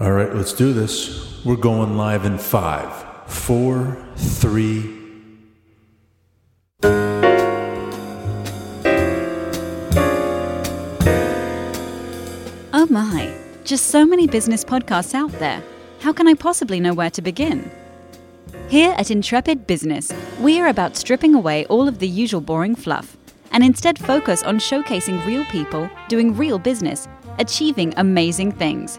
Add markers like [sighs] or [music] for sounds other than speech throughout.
All right, let's do this. We're going live in five, four, three. Oh my, just so many business podcasts out there. How can I possibly know where to begin? Here at Intrepid Business, we are about stripping away all of the usual boring fluff and instead focus on showcasing real people doing real business, achieving amazing things.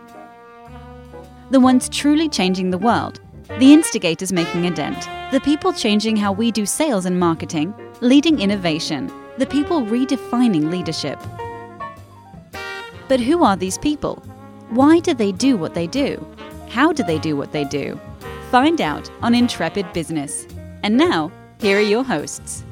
The ones truly changing the world, the instigators making a dent, the people changing how we do sales and marketing, leading innovation, the people redefining leadership. But who are these people? Why do they do what they do? How do they do what they do? Find out on Intrepid Business. And now, here are your hosts.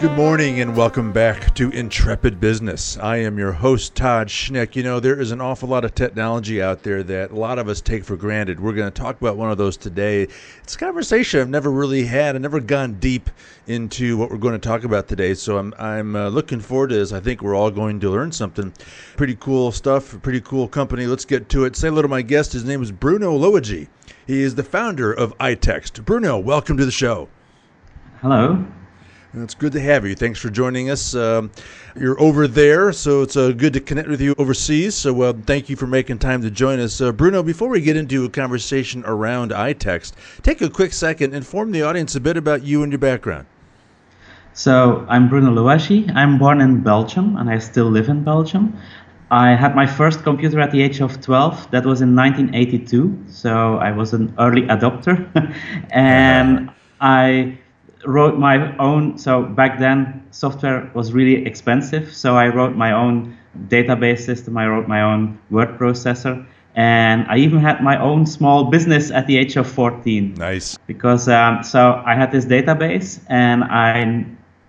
Good morning and welcome back to Intrepid Business. I am your host, Todd Schnick. You know, there is an awful lot of technology out there that a lot of us take for granted. We're going to talk about one of those today. It's a conversation I've never really had. I've never gone deep into what we're going to talk about today. So I'm, I'm uh, looking forward to this. I think we're all going to learn something. Pretty cool stuff, pretty cool company. Let's get to it. Say hello to my guest. His name is Bruno Lowagie. He is the founder of iText. Bruno, welcome to the show. Hello. It's good to have you. Thanks for joining us. Um, you're over there, so it's uh, good to connect with you overseas. So uh, thank you for making time to join us. Uh, Bruno, before we get into a conversation around iText, take a quick second, inform the audience a bit about you and your background. So I'm Bruno Lowagie. I'm born in Belgium, and I still live in Belgium. I had my first computer at the age of 12. That was in 1982. So I was an early adopter. [laughs] and I wrote my own. So back then, software was really expensive. So I wrote my own database system. I wrote my own word processor. And I even had my own small business at the age of 14. Nice. Because um, so I had this database and I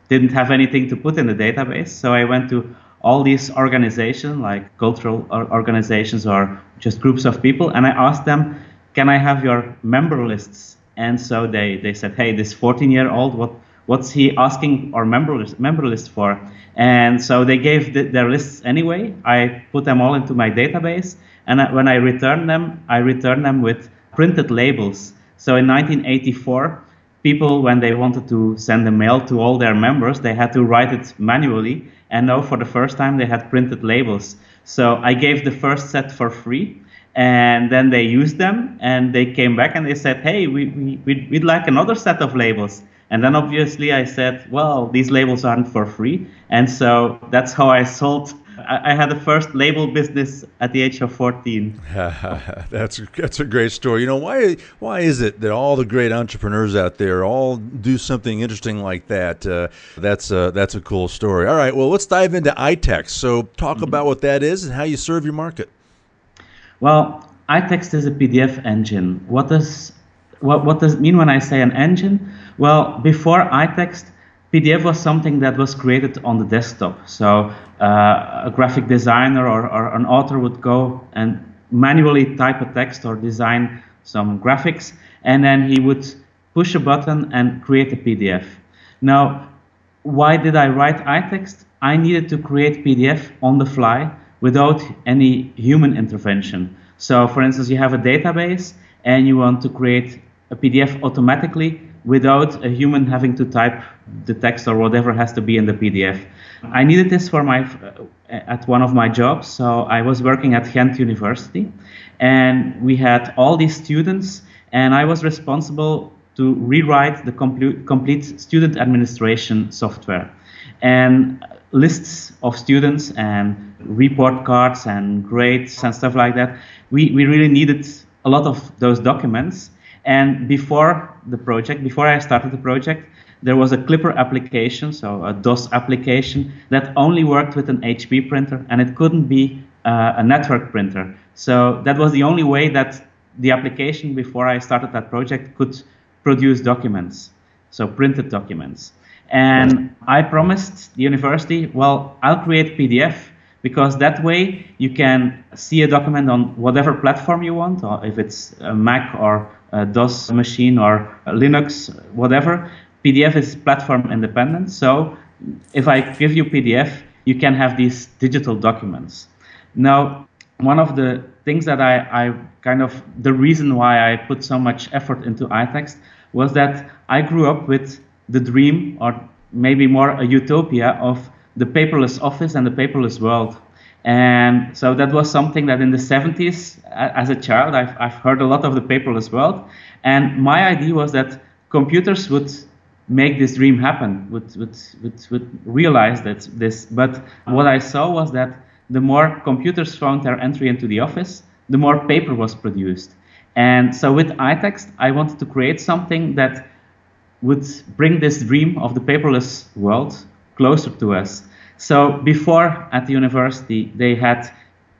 didn't have anything to put in the database. So I went to all these organizations, like cultural organizations or just groups of people, and I asked them, "Can I have your member lists?" And so they, they said, hey, this 14 year old, what, what's he asking our member list, member list for? And so they gave the, their lists anyway. I put them all into my database. And I, when I returned them, I returned them with printed labels. So in 1984, people, when they wanted to send a mail to all their members, they had to write it manually. And now for the first time, they had printed labels. So I gave the first set for free and then they used them and they came back and they said hey we, we, we'd, we'd like another set of labels and then obviously i said well these labels aren't for free and so that's how i sold I had the first label business at the age of 14. [laughs] that's that's a great story. You know why why is it that all the great entrepreneurs out there all do something interesting like that? Uh, that's a, that's a cool story. All right, well let's dive into iText. So talk mm-hmm. about what that is and how you serve your market. Well, iText is a PDF engine. What does what, what does it mean when I say an engine? Well, before iText, PDF was something that was created on the desktop. So uh, a graphic designer or, or, an author would go and manually type a text or design some graphics, and then he would push a button and create a PDF. Now, why did I write iText? I needed to create PDF on the fly without any human intervention. So, for instance, you have a database and you want to create a PDF automatically without a human having to type the text or whatever has to be in the PDF. I needed this for my uh, at one of my jobs. So I was working at Ghent University, and we had all these students, and I was responsible to rewrite the complete, complete student administration software. And lists of students and report cards and grades and stuff like that. We, we really needed a lot of those documents. And before the project, before I started the project, there was a Clipper application, so a DOS application, that only worked with an HP printer and it couldn't be uh, a network printer. So that was the only way that the application before I started that project could produce documents, so printed documents. And I promised the university, well, I'll create PDF because that way you can see a document on whatever platform you want, or if it's a Mac or a DOS machine or Linux, whatever. PDF is platform independent. So if I give you PDF, you can have these digital documents. Now, one of the things that I, I kind of, the reason why I put so much effort into iText was that I grew up with the dream, or maybe more a utopia, of the paperless office and the paperless world. And so that was something that in the 70s, as a child, I've, I've heard a lot of the paperless world. And my idea was that computers would make this dream happen, would, would, would, would realize that this. But what I saw was that the more computers found their entry into the office, the more paper was produced. And so with iText, I wanted to create something that would bring this dream of the paperless world closer to us. So before at the university, they had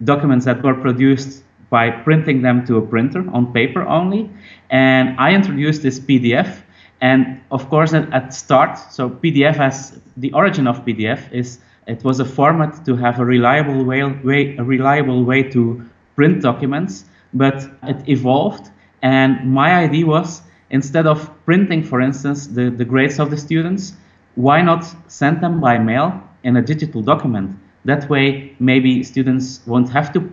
documents that were produced by printing them to a printer on paper only. And I introduced this PDF. And of course, at, at start, so PDF as the origin of PDF is it was a format to have a reliable way, way a reliable way to print documents, but it evolved. And my idea was instead of printing, for instance, the, the grades of the students, why not send them by mail in a digital document? That way, maybe students won't have to,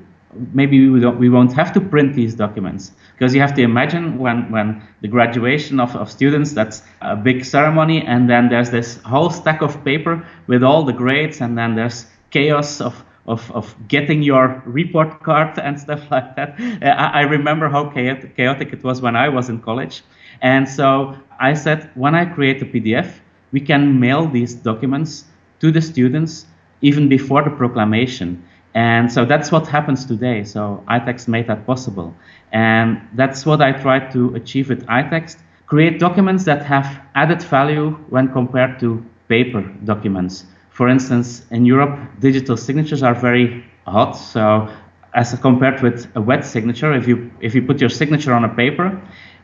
maybe we, we won't have to print these documents. Because you have to imagine when, when the graduation of, of students, that's a big ceremony, and then there's this whole stack of paper with all the grades, and then there's chaos of of, of getting your report card [laughs] and stuff like that. I, I remember how chaotic, chaotic it was when I was in college. And so I said, when I create a PDF, we can mail these documents to the students even before the proclamation. And so that's what happens today. So iText made that possible. And that's what I tried to achieve with iText. Create documents that have added value when compared to paper documents. For instance, in Europe, digital signatures are very hot. So as compared with a wet signature, if you if you put your signature on a paper,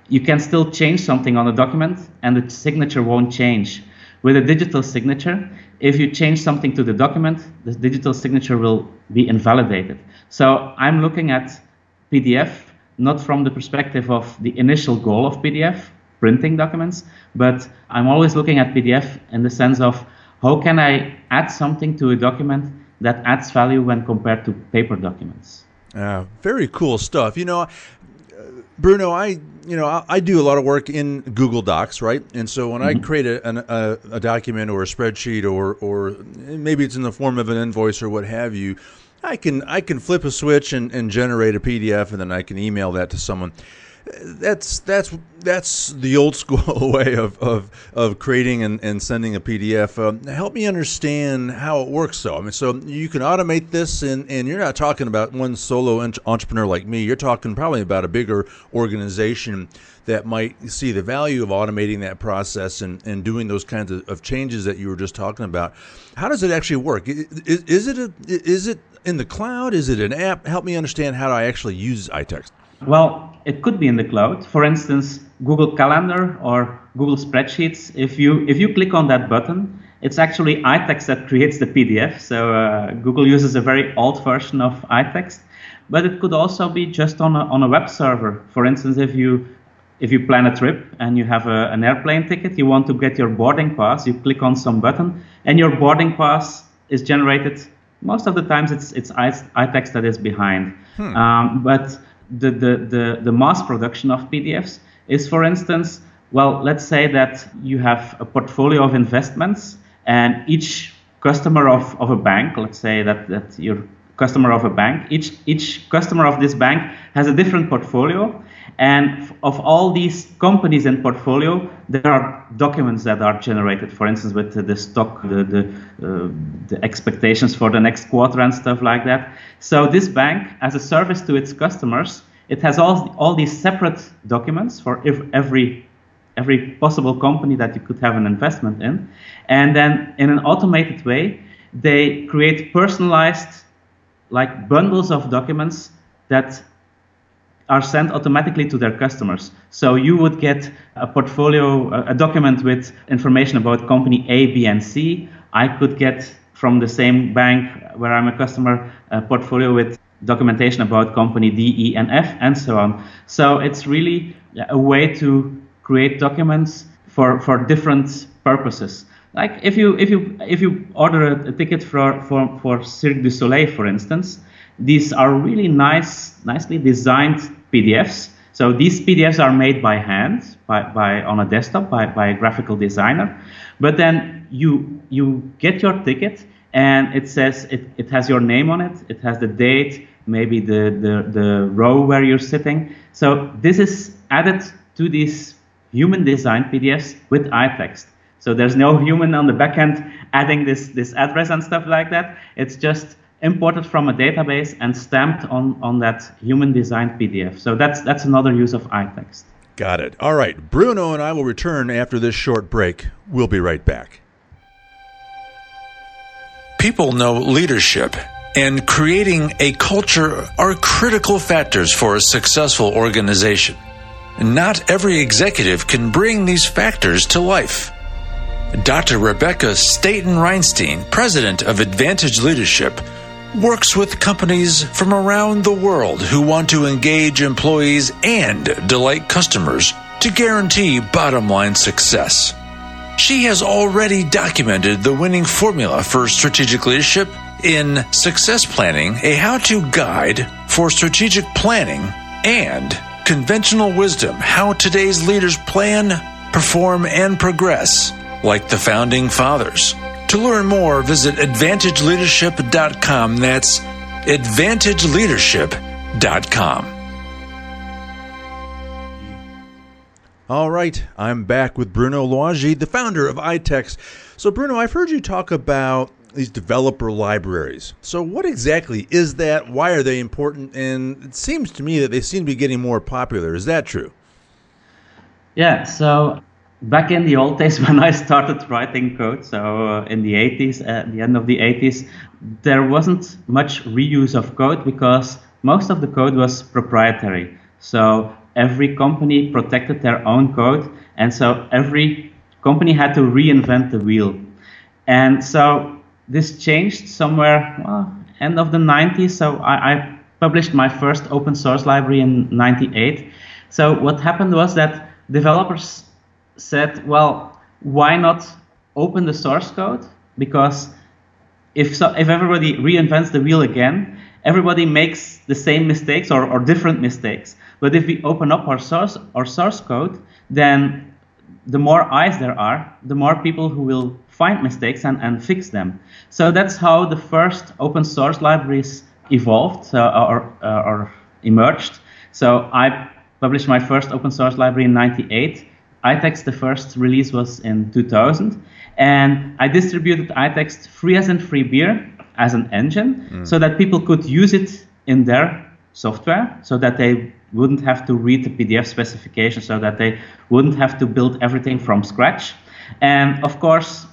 you can still change something on the document and the signature won't change. With a digital signature, if you change something to the document, the digital signature will be invalidated. So I'm looking at PDF not from the perspective of the initial goal of PDF, printing documents, but I'm always looking at PDF in the sense of how can I add something to a document that adds value when compared to paper documents? Uh, very cool stuff. You know, Bruno, I you know I, I, do a lot of work in Google Docs, right? And so when mm-hmm. I create a, a, a, document or a spreadsheet or or maybe it's in the form of an invoice or what have you, I can I can flip a switch and, and generate a PDF and then I can email that to someone that's that's that's the old school [laughs] way of, of, of creating and, and sending a PDF. Uh, help me understand how it works, though. I mean, so you can automate this, and, and you're not talking about one solo entrepreneur like me. You're talking probably about a bigger organization that might see the value of automating that process and, and doing those kinds of, of changes that you were just talking about. How does it actually work? Is, is it a, is it in the cloud? Is it an app? Help me understand how do I actually use iText. Well, it could be in the cloud. For instance, Google Calendar or Google Spreadsheets. If you if you click on that button, it's actually iText that creates the PDF. So uh, Google uses a very old version of iText, but it could also be just on a, on a web server. For instance, if you if you plan a trip and you have a, an airplane ticket, you want to get your boarding pass, you click on some button, and your boarding pass is generated. Most of the times, it's it's iText that is behind. Hmm. Um, but the, the, the, the mass production of PDFs is, for instance, well, let's say that you have a portfolio of investments and each customer of, of a bank, let's say that, that you're customer of a bank, each, each customer of this bank has a different portfolio. And of all these companies and portfolio, there are documents that are generated, for instance, with the stock, the, the, uh, the expectations for the next quarter and stuff like that. So this bank, as a service to its customers, it has all, all these separate documents for every every possible company that you could have an investment in. And then in an automated way, they create personalized like bundles of documents that are sent automatically to their customers. So you would get a portfolio, a document with information about company A, B, and C. I could get from the same bank where I'm a customer a portfolio with documentation about company D, E, and F, and so on. So it's really a way to create documents for, for different purposes. Like if you if you if you order a, ticket for, for, for Cirque du Soleil, for instance, these are really nice, nicely designed PDFs. So these PDFs are made by hand, by, by on a desktop, by, by a graphical designer. But then you you get your ticket and it says it, it has your name on it, it has the date, maybe the, the, the row where you're sitting. So this is added to these human designed PDFs with iText. So there's no human on the back end adding this, this address and stuff like that. It's just imported from a database and stamped on, on that human designed PDF. So that's, that's another use of iText. Got it. All right. Bruno and I will return after this short break. We'll be right back. People know leadership and creating a culture are critical factors for a successful organization. Not every executive can bring these factors to life. Dr. Rebecca Staton-Reinstein, president of Advantage Leadership, works with companies from around the world who want to engage employees and delight customers to guarantee bottom line success. She has already documented the winning formula for strategic leadership in Success Planning, a how to guide for strategic planning, and Conventional Wisdom How Today's Leaders Plan, Perform, and Progress like the founding fathers. To learn more, visit AdvantageLeadership.com. That's AdvantageLeadership.com. All right, I'm back with Bruno Lowagie, the founder of iText. So, Bruno, I've heard you talk about these developer libraries. So, what exactly is that? Why are they important? And it seems to me that they seem to be getting more popular. Is that true? Yeah, so back in the old days [laughs] when I started writing code, so uh, in the 80s, at the end of the 80s, there wasn't much reuse of code because most of the code was proprietary. So every company protected their own code, and so every company had to reinvent the wheel. And so this changed somewhere well, end of the 90s. So I, I published my first open source library in 98. So what happened was that developers said, well, why not open the source code? Because if so, if everybody reinvents the wheel again, everybody makes the same mistakes or, or different mistakes. But if we open up our source our source code, then the more eyes there are, the more people who will find mistakes and, and fix them. So that's how the first open source libraries evolved uh, or, uh, or emerged. So I published my first open source library in 98 iText, the first release was in 2000. And I distributed iText free as in free beer as an engine mm. so that people could use it in their software so that they wouldn't have to read the PDF specification, so that they wouldn't have to build everything from scratch. And of course,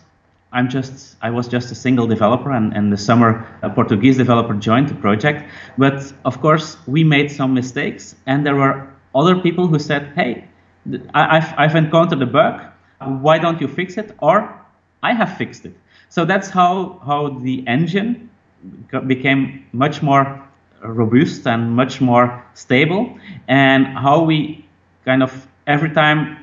I'm just I was just a single developer, and, and the summer a Portuguese developer joined the project. But of course, we made some mistakes, and there were other people who said, "Hey, I've, I've encountered a bug. Why don't you fix it? Or I have fixed it. So that's how, how the engine became much more robust and much more stable, and how we kind of every time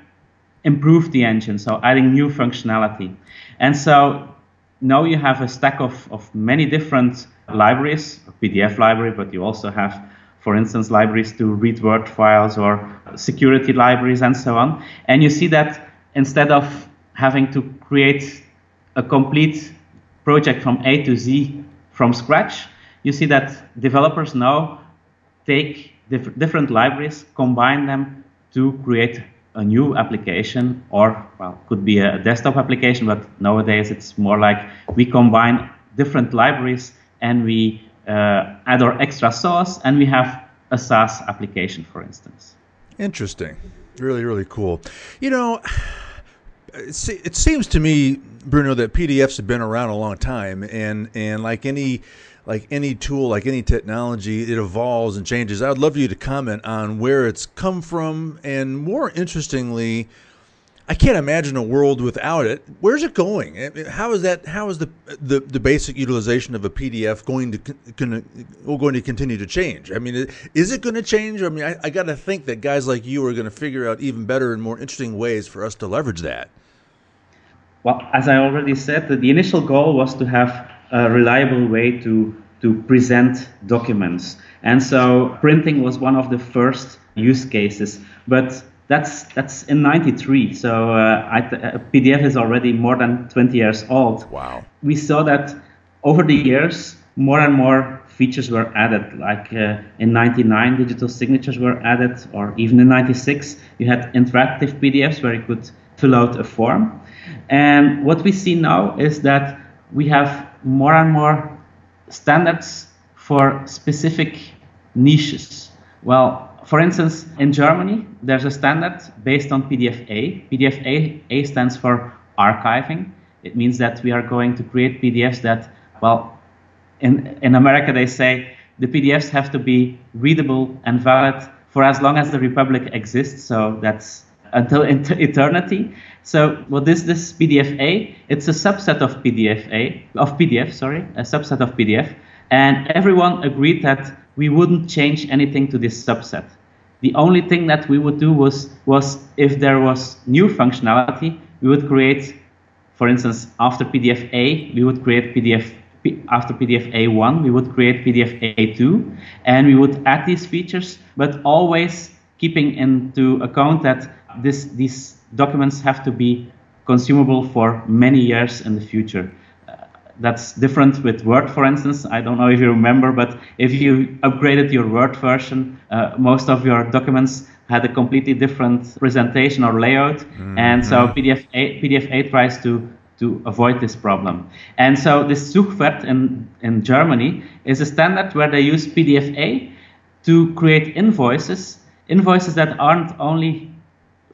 improve the engine, so adding new functionality. And so now you have a stack of, of many different libraries, a PDF library, but you also have for instance, libraries to read Word files or security libraries and so on. And you see that instead of having to create a complete project from A to Z from scratch, you see that developers now take diff different libraries, combine them to create a new application or well could be a desktop application but nowadays it's more like we combine different libraries and we Uh, add our extra sauce, and we have a SaaS application, for instance. Interesting. Really, really cool. You know, [sighs] it seems to me, Bruno, that PDFs have been around a long time, and and like any like any tool, like any technology, it evolves and changes. I'd love you to comment on where it's come from, and more interestingly, I can't imagine a world without it. Where's it going? How is that? How is the the, the basic utilization of a PDF going to going to, continue to change? I mean, is it going to change? I mean, I, I got to think that guys like you are going to figure out even better and more interesting ways for us to leverage that. Well, as I already said, the initial goal was to have a reliable way to to present documents, and so printing was one of the first use cases. But that's that's in '93, so uh, I, uh, PDF is already more than 20 years old. Wow. We saw that over the years, more and more features were added. Like uh, in '99, digital signatures were added, or even in '96, you had interactive PDFs where you could fill out a form. And what we see now is that we have more and more standards for specific niches. Well, for instance, in Germany, there's a standard based on PDF-A. PDF-A A stands for archiving. It means that we are going to create PDFs that, well, in, in America they say the PDFs have to be readable and valid for as long as the Republic exists. So that's until eternity. So what is this PDF-A? It's a subset of PDF-A, of PDF, sorry, a subset of PDF. And everyone agreed that we wouldn't change anything to this subset. The only thing that we would do was, was if there was new functionality, we would create, for instance, after PDF-A, we would create PDF after PDF A1, we would create PDF A2, and we would add these features, but always keeping into account that this, these documents have to be consumable for many years in the future. That's different with Word, for instance. I don't know if you remember, but if you upgraded your Word version, uh, most of your documents had a completely different presentation or layout. Mm-hmm. And so PDF-A, PDF 8 tries to to avoid this problem. And so this ZUGFeRD in, in Germany is a standard where they use PDF-A to create invoices, invoices that aren't only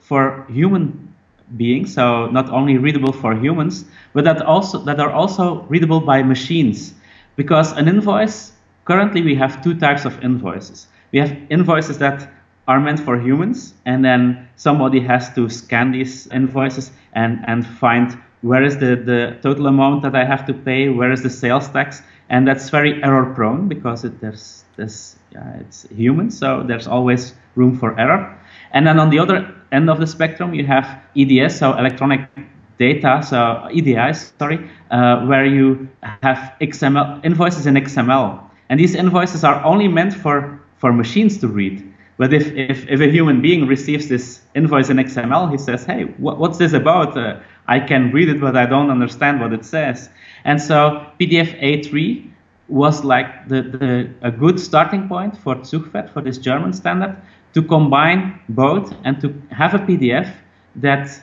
for human beings, so not only readable for humans, but that also that are also readable by machines. Because an invoice, currently we have two types of invoices. We have invoices that are meant for humans, and then somebody has to scan these invoices and, and find where is the, the total amount that I have to pay, where is the sales tax, and that's very error prone because it, there's, there's yeah, it's human, so there's always room for error. And then on the other end of the spectrum, you have EDS, so electronic data, so EDIs, sorry, uh, where you have XML invoices in XML. And these invoices are only meant for, for machines to read. But if, if, if a human being receives this invoice in XML, he says, hey, wh- what's this about? Uh, I can read it, but I don't understand what it says. And so PDF A3 was like the, the, a good starting point for ZUGFeRD, for this German standard, to combine both and to have a PDF that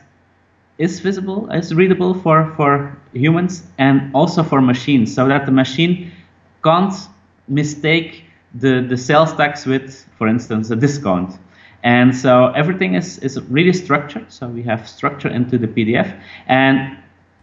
is visible, is readable for, for humans and also for machines, so that the machine can't mistake the, the sales tax with, for instance, a discount. And so everything is, is really structured. So we have structure into the PDF. And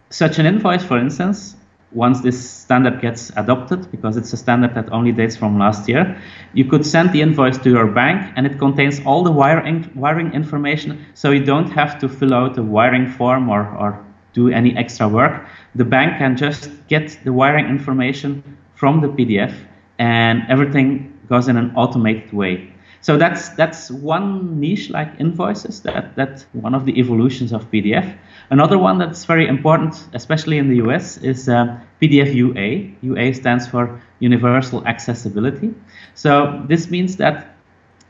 such an invoice, for instance, once this standard gets adopted, because it's a standard that only dates from last year, you could send the invoice to your bank and it contains all the wiring, wiring information, so you don't have to fill out a wiring form or, or do any extra work. The bank can just get the wiring information from the PDF and everything goes in an automated way. So that's that's one niche like invoices. That that's one of the evolutions of PDF. Another one that's very important, especially in the US, is uh, PDF UA. UA stands for Universal Accessibility. So this means that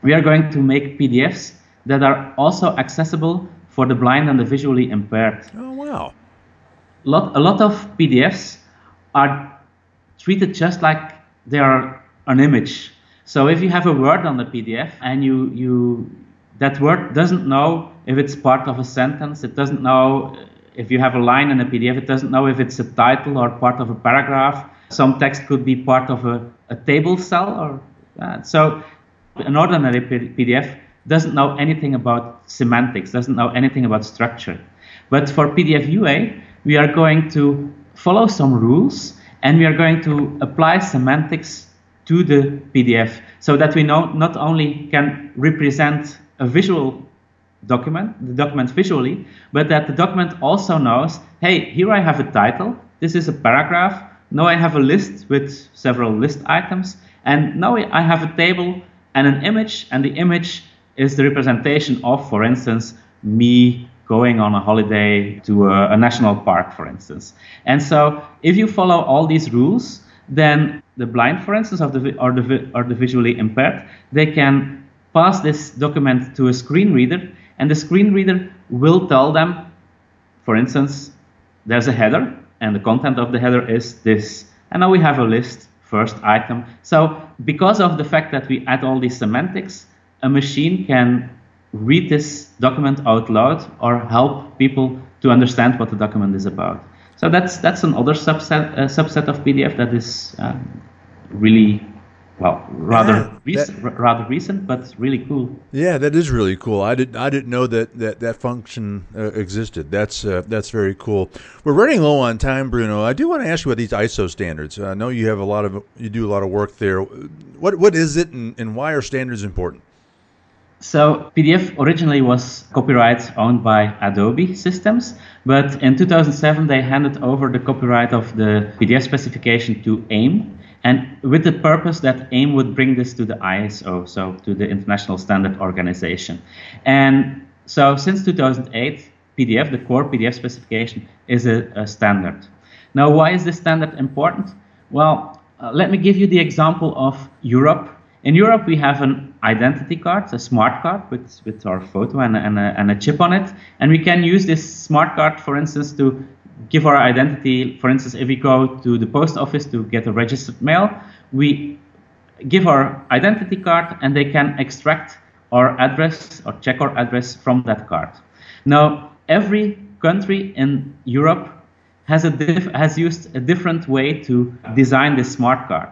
we are going to make PDFs that are also accessible for the blind and the visually impaired. Oh wow! Lot, a lot of PDFs are treated just like they are an image. So if you have a word on the PDF and you, you that word doesn't know if it's part of a sentence, it doesn't know uh, if you have a line in a PDF, it doesn't know if it's a title or part of a paragraph. Some text could be part of a, a table cell or that. So an ordinary PDF doesn't know anything about semantics, doesn't know anything about structure. But for PDF UA, we are going to follow some rules and we are going to apply semantics to the PDF so that we know not only can represent a visual document, the document visually, but that the document also knows, hey, here I have a title, this is a paragraph, now I have a list with several list items, and now I have a table and an image, and the image is the representation of, for instance, me going on a holiday to a, a, national park, for instance. And so, if you follow all these rules, then the blind, for instance, the, or, the, or the visually impaired, they can pass this document to a screen reader, and the screen reader will tell them, for instance, there's a header, and the content of the header is this. And now we have a list, first item. So, because of the fact that we add all these semantics, a machine can read this document out loud or help people to understand what the document is about. So that's that's another subset uh, subset of PDF that is um, really well rather yeah, recent, that, rather recent, but really cool. Yeah, that is really cool. I did I didn't know that that that function uh, existed. That's uh, that's very cool. We're running low on time, Bruno. I do want to ask you about these ISO standards. I know you have a lot of you do a lot of work there. What what is it, and, and why are standards important? So PDF originally was copyright owned by Adobe Systems, but in 2007 they handed over the copyright of the PDF specification to AIIM, and with the purpose that AIIM would bring this to the ISO, so to the International Standard Organization. And so since 2008, PDF, the core PDF specification, is a, a standard. Now, why is this standard important? Well, uh, let me give you the example of Europe in Europe, we have an identity card, a smart card with, with our photo and, and, a, and a chip on it. And we can use this smart card, for instance, to give our identity. For instance, if we go to the post office to get a registered mail, we give our identity card and they can extract our address or check our address from that card. Now, every country in Europe has, a diff- has used a different way to design this smart card.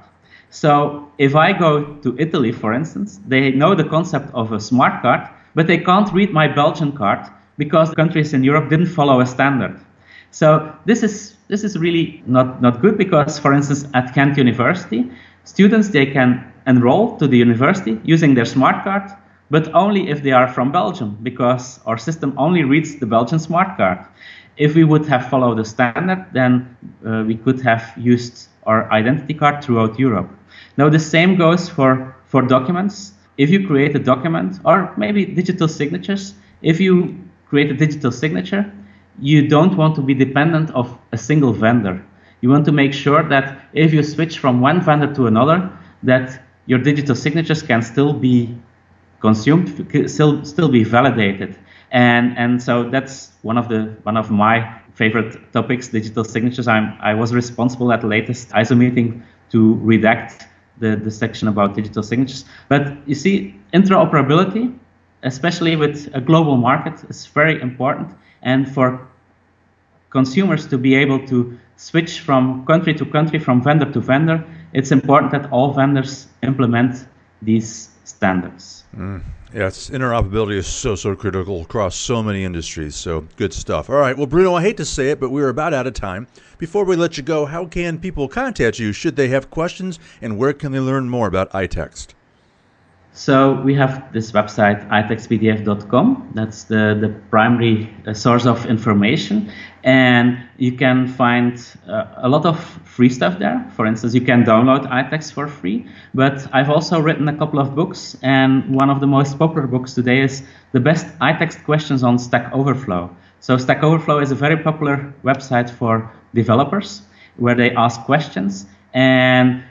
So if I go to Italy, for instance, they know the concept of a smart card, but they can't read my Belgian card because countries in Europe didn't follow a standard. So this is this is really not, not good because, for instance, at Ghent University, students they can enroll to the university using their smart card, but only if they are from Belgium because our system only reads the Belgian smart card. If we would have followed the standard, then uh, we could have used our identity card throughout Europe. Now the same goes for, for documents. If you create a document or maybe digital signatures, if you create a digital signature, you don't want to be dependent of a single vendor. You want to make sure that if you switch from one vendor to another, that your digital signatures can still be consumed, still still be validated. And and so that's one of the one of my favorite topics, digital signatures. I'm I was responsible at the latest ISO meeting to redact the, the section about digital signatures. But you see, interoperability, especially with a global market, is very important. And for consumers to be able to switch from country to country, from vendor to vendor, it's important that all vendors implement these standards. Mm. Yes, interoperability is so, so critical across so many industries. So good stuff. All right. Well, Bruno, I hate to say it, but we're about out of time. Before we let you go, how can people contact you should they have questions, and where can they learn more about iText? So we have this website, itextpdf.com. That's the, the primary uh, source of information. And you can find uh, a lot of free stuff there. For instance, you can download iText for free. But I've also written a couple of books. And one of the most popular books today is The Best iText Questions on Stack Overflow. So Stack Overflow is a very popular website for developers where they ask questions. And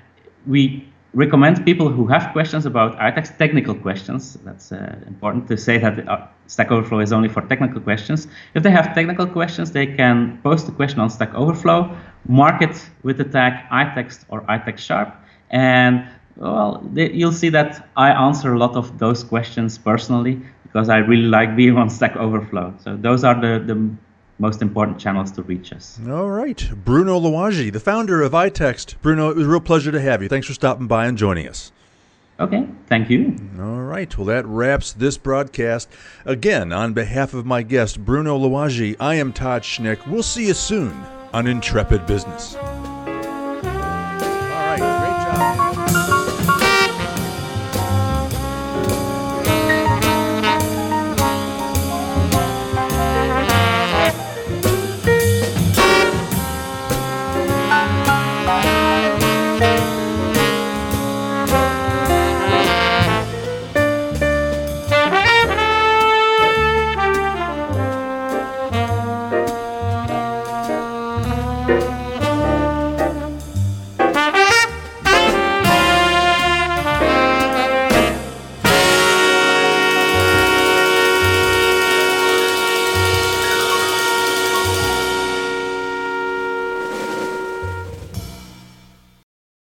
we recommend people who have questions about iText, technical questions. That's uh, important to say that uh, Stack Overflow is only for technical questions. If they have technical questions, they can post a question on Stack Overflow, mark it with the tag iText or iTextSharp, and well, they, you'll see that I answer a lot of those questions personally because I really like being on Stack Overflow. So those are the, the most important channels to reach us. All right. Bruno Lowagie, the founder of iText. Bruno, it was a real pleasure to have you. Thanks for stopping by and joining us. Okay, thank you. All right, well, that wraps this broadcast. Again, on behalf of my guest, Bruno Lowagie, I am Todd Schnick. We'll see you soon on Intrepid Business. All right, great job.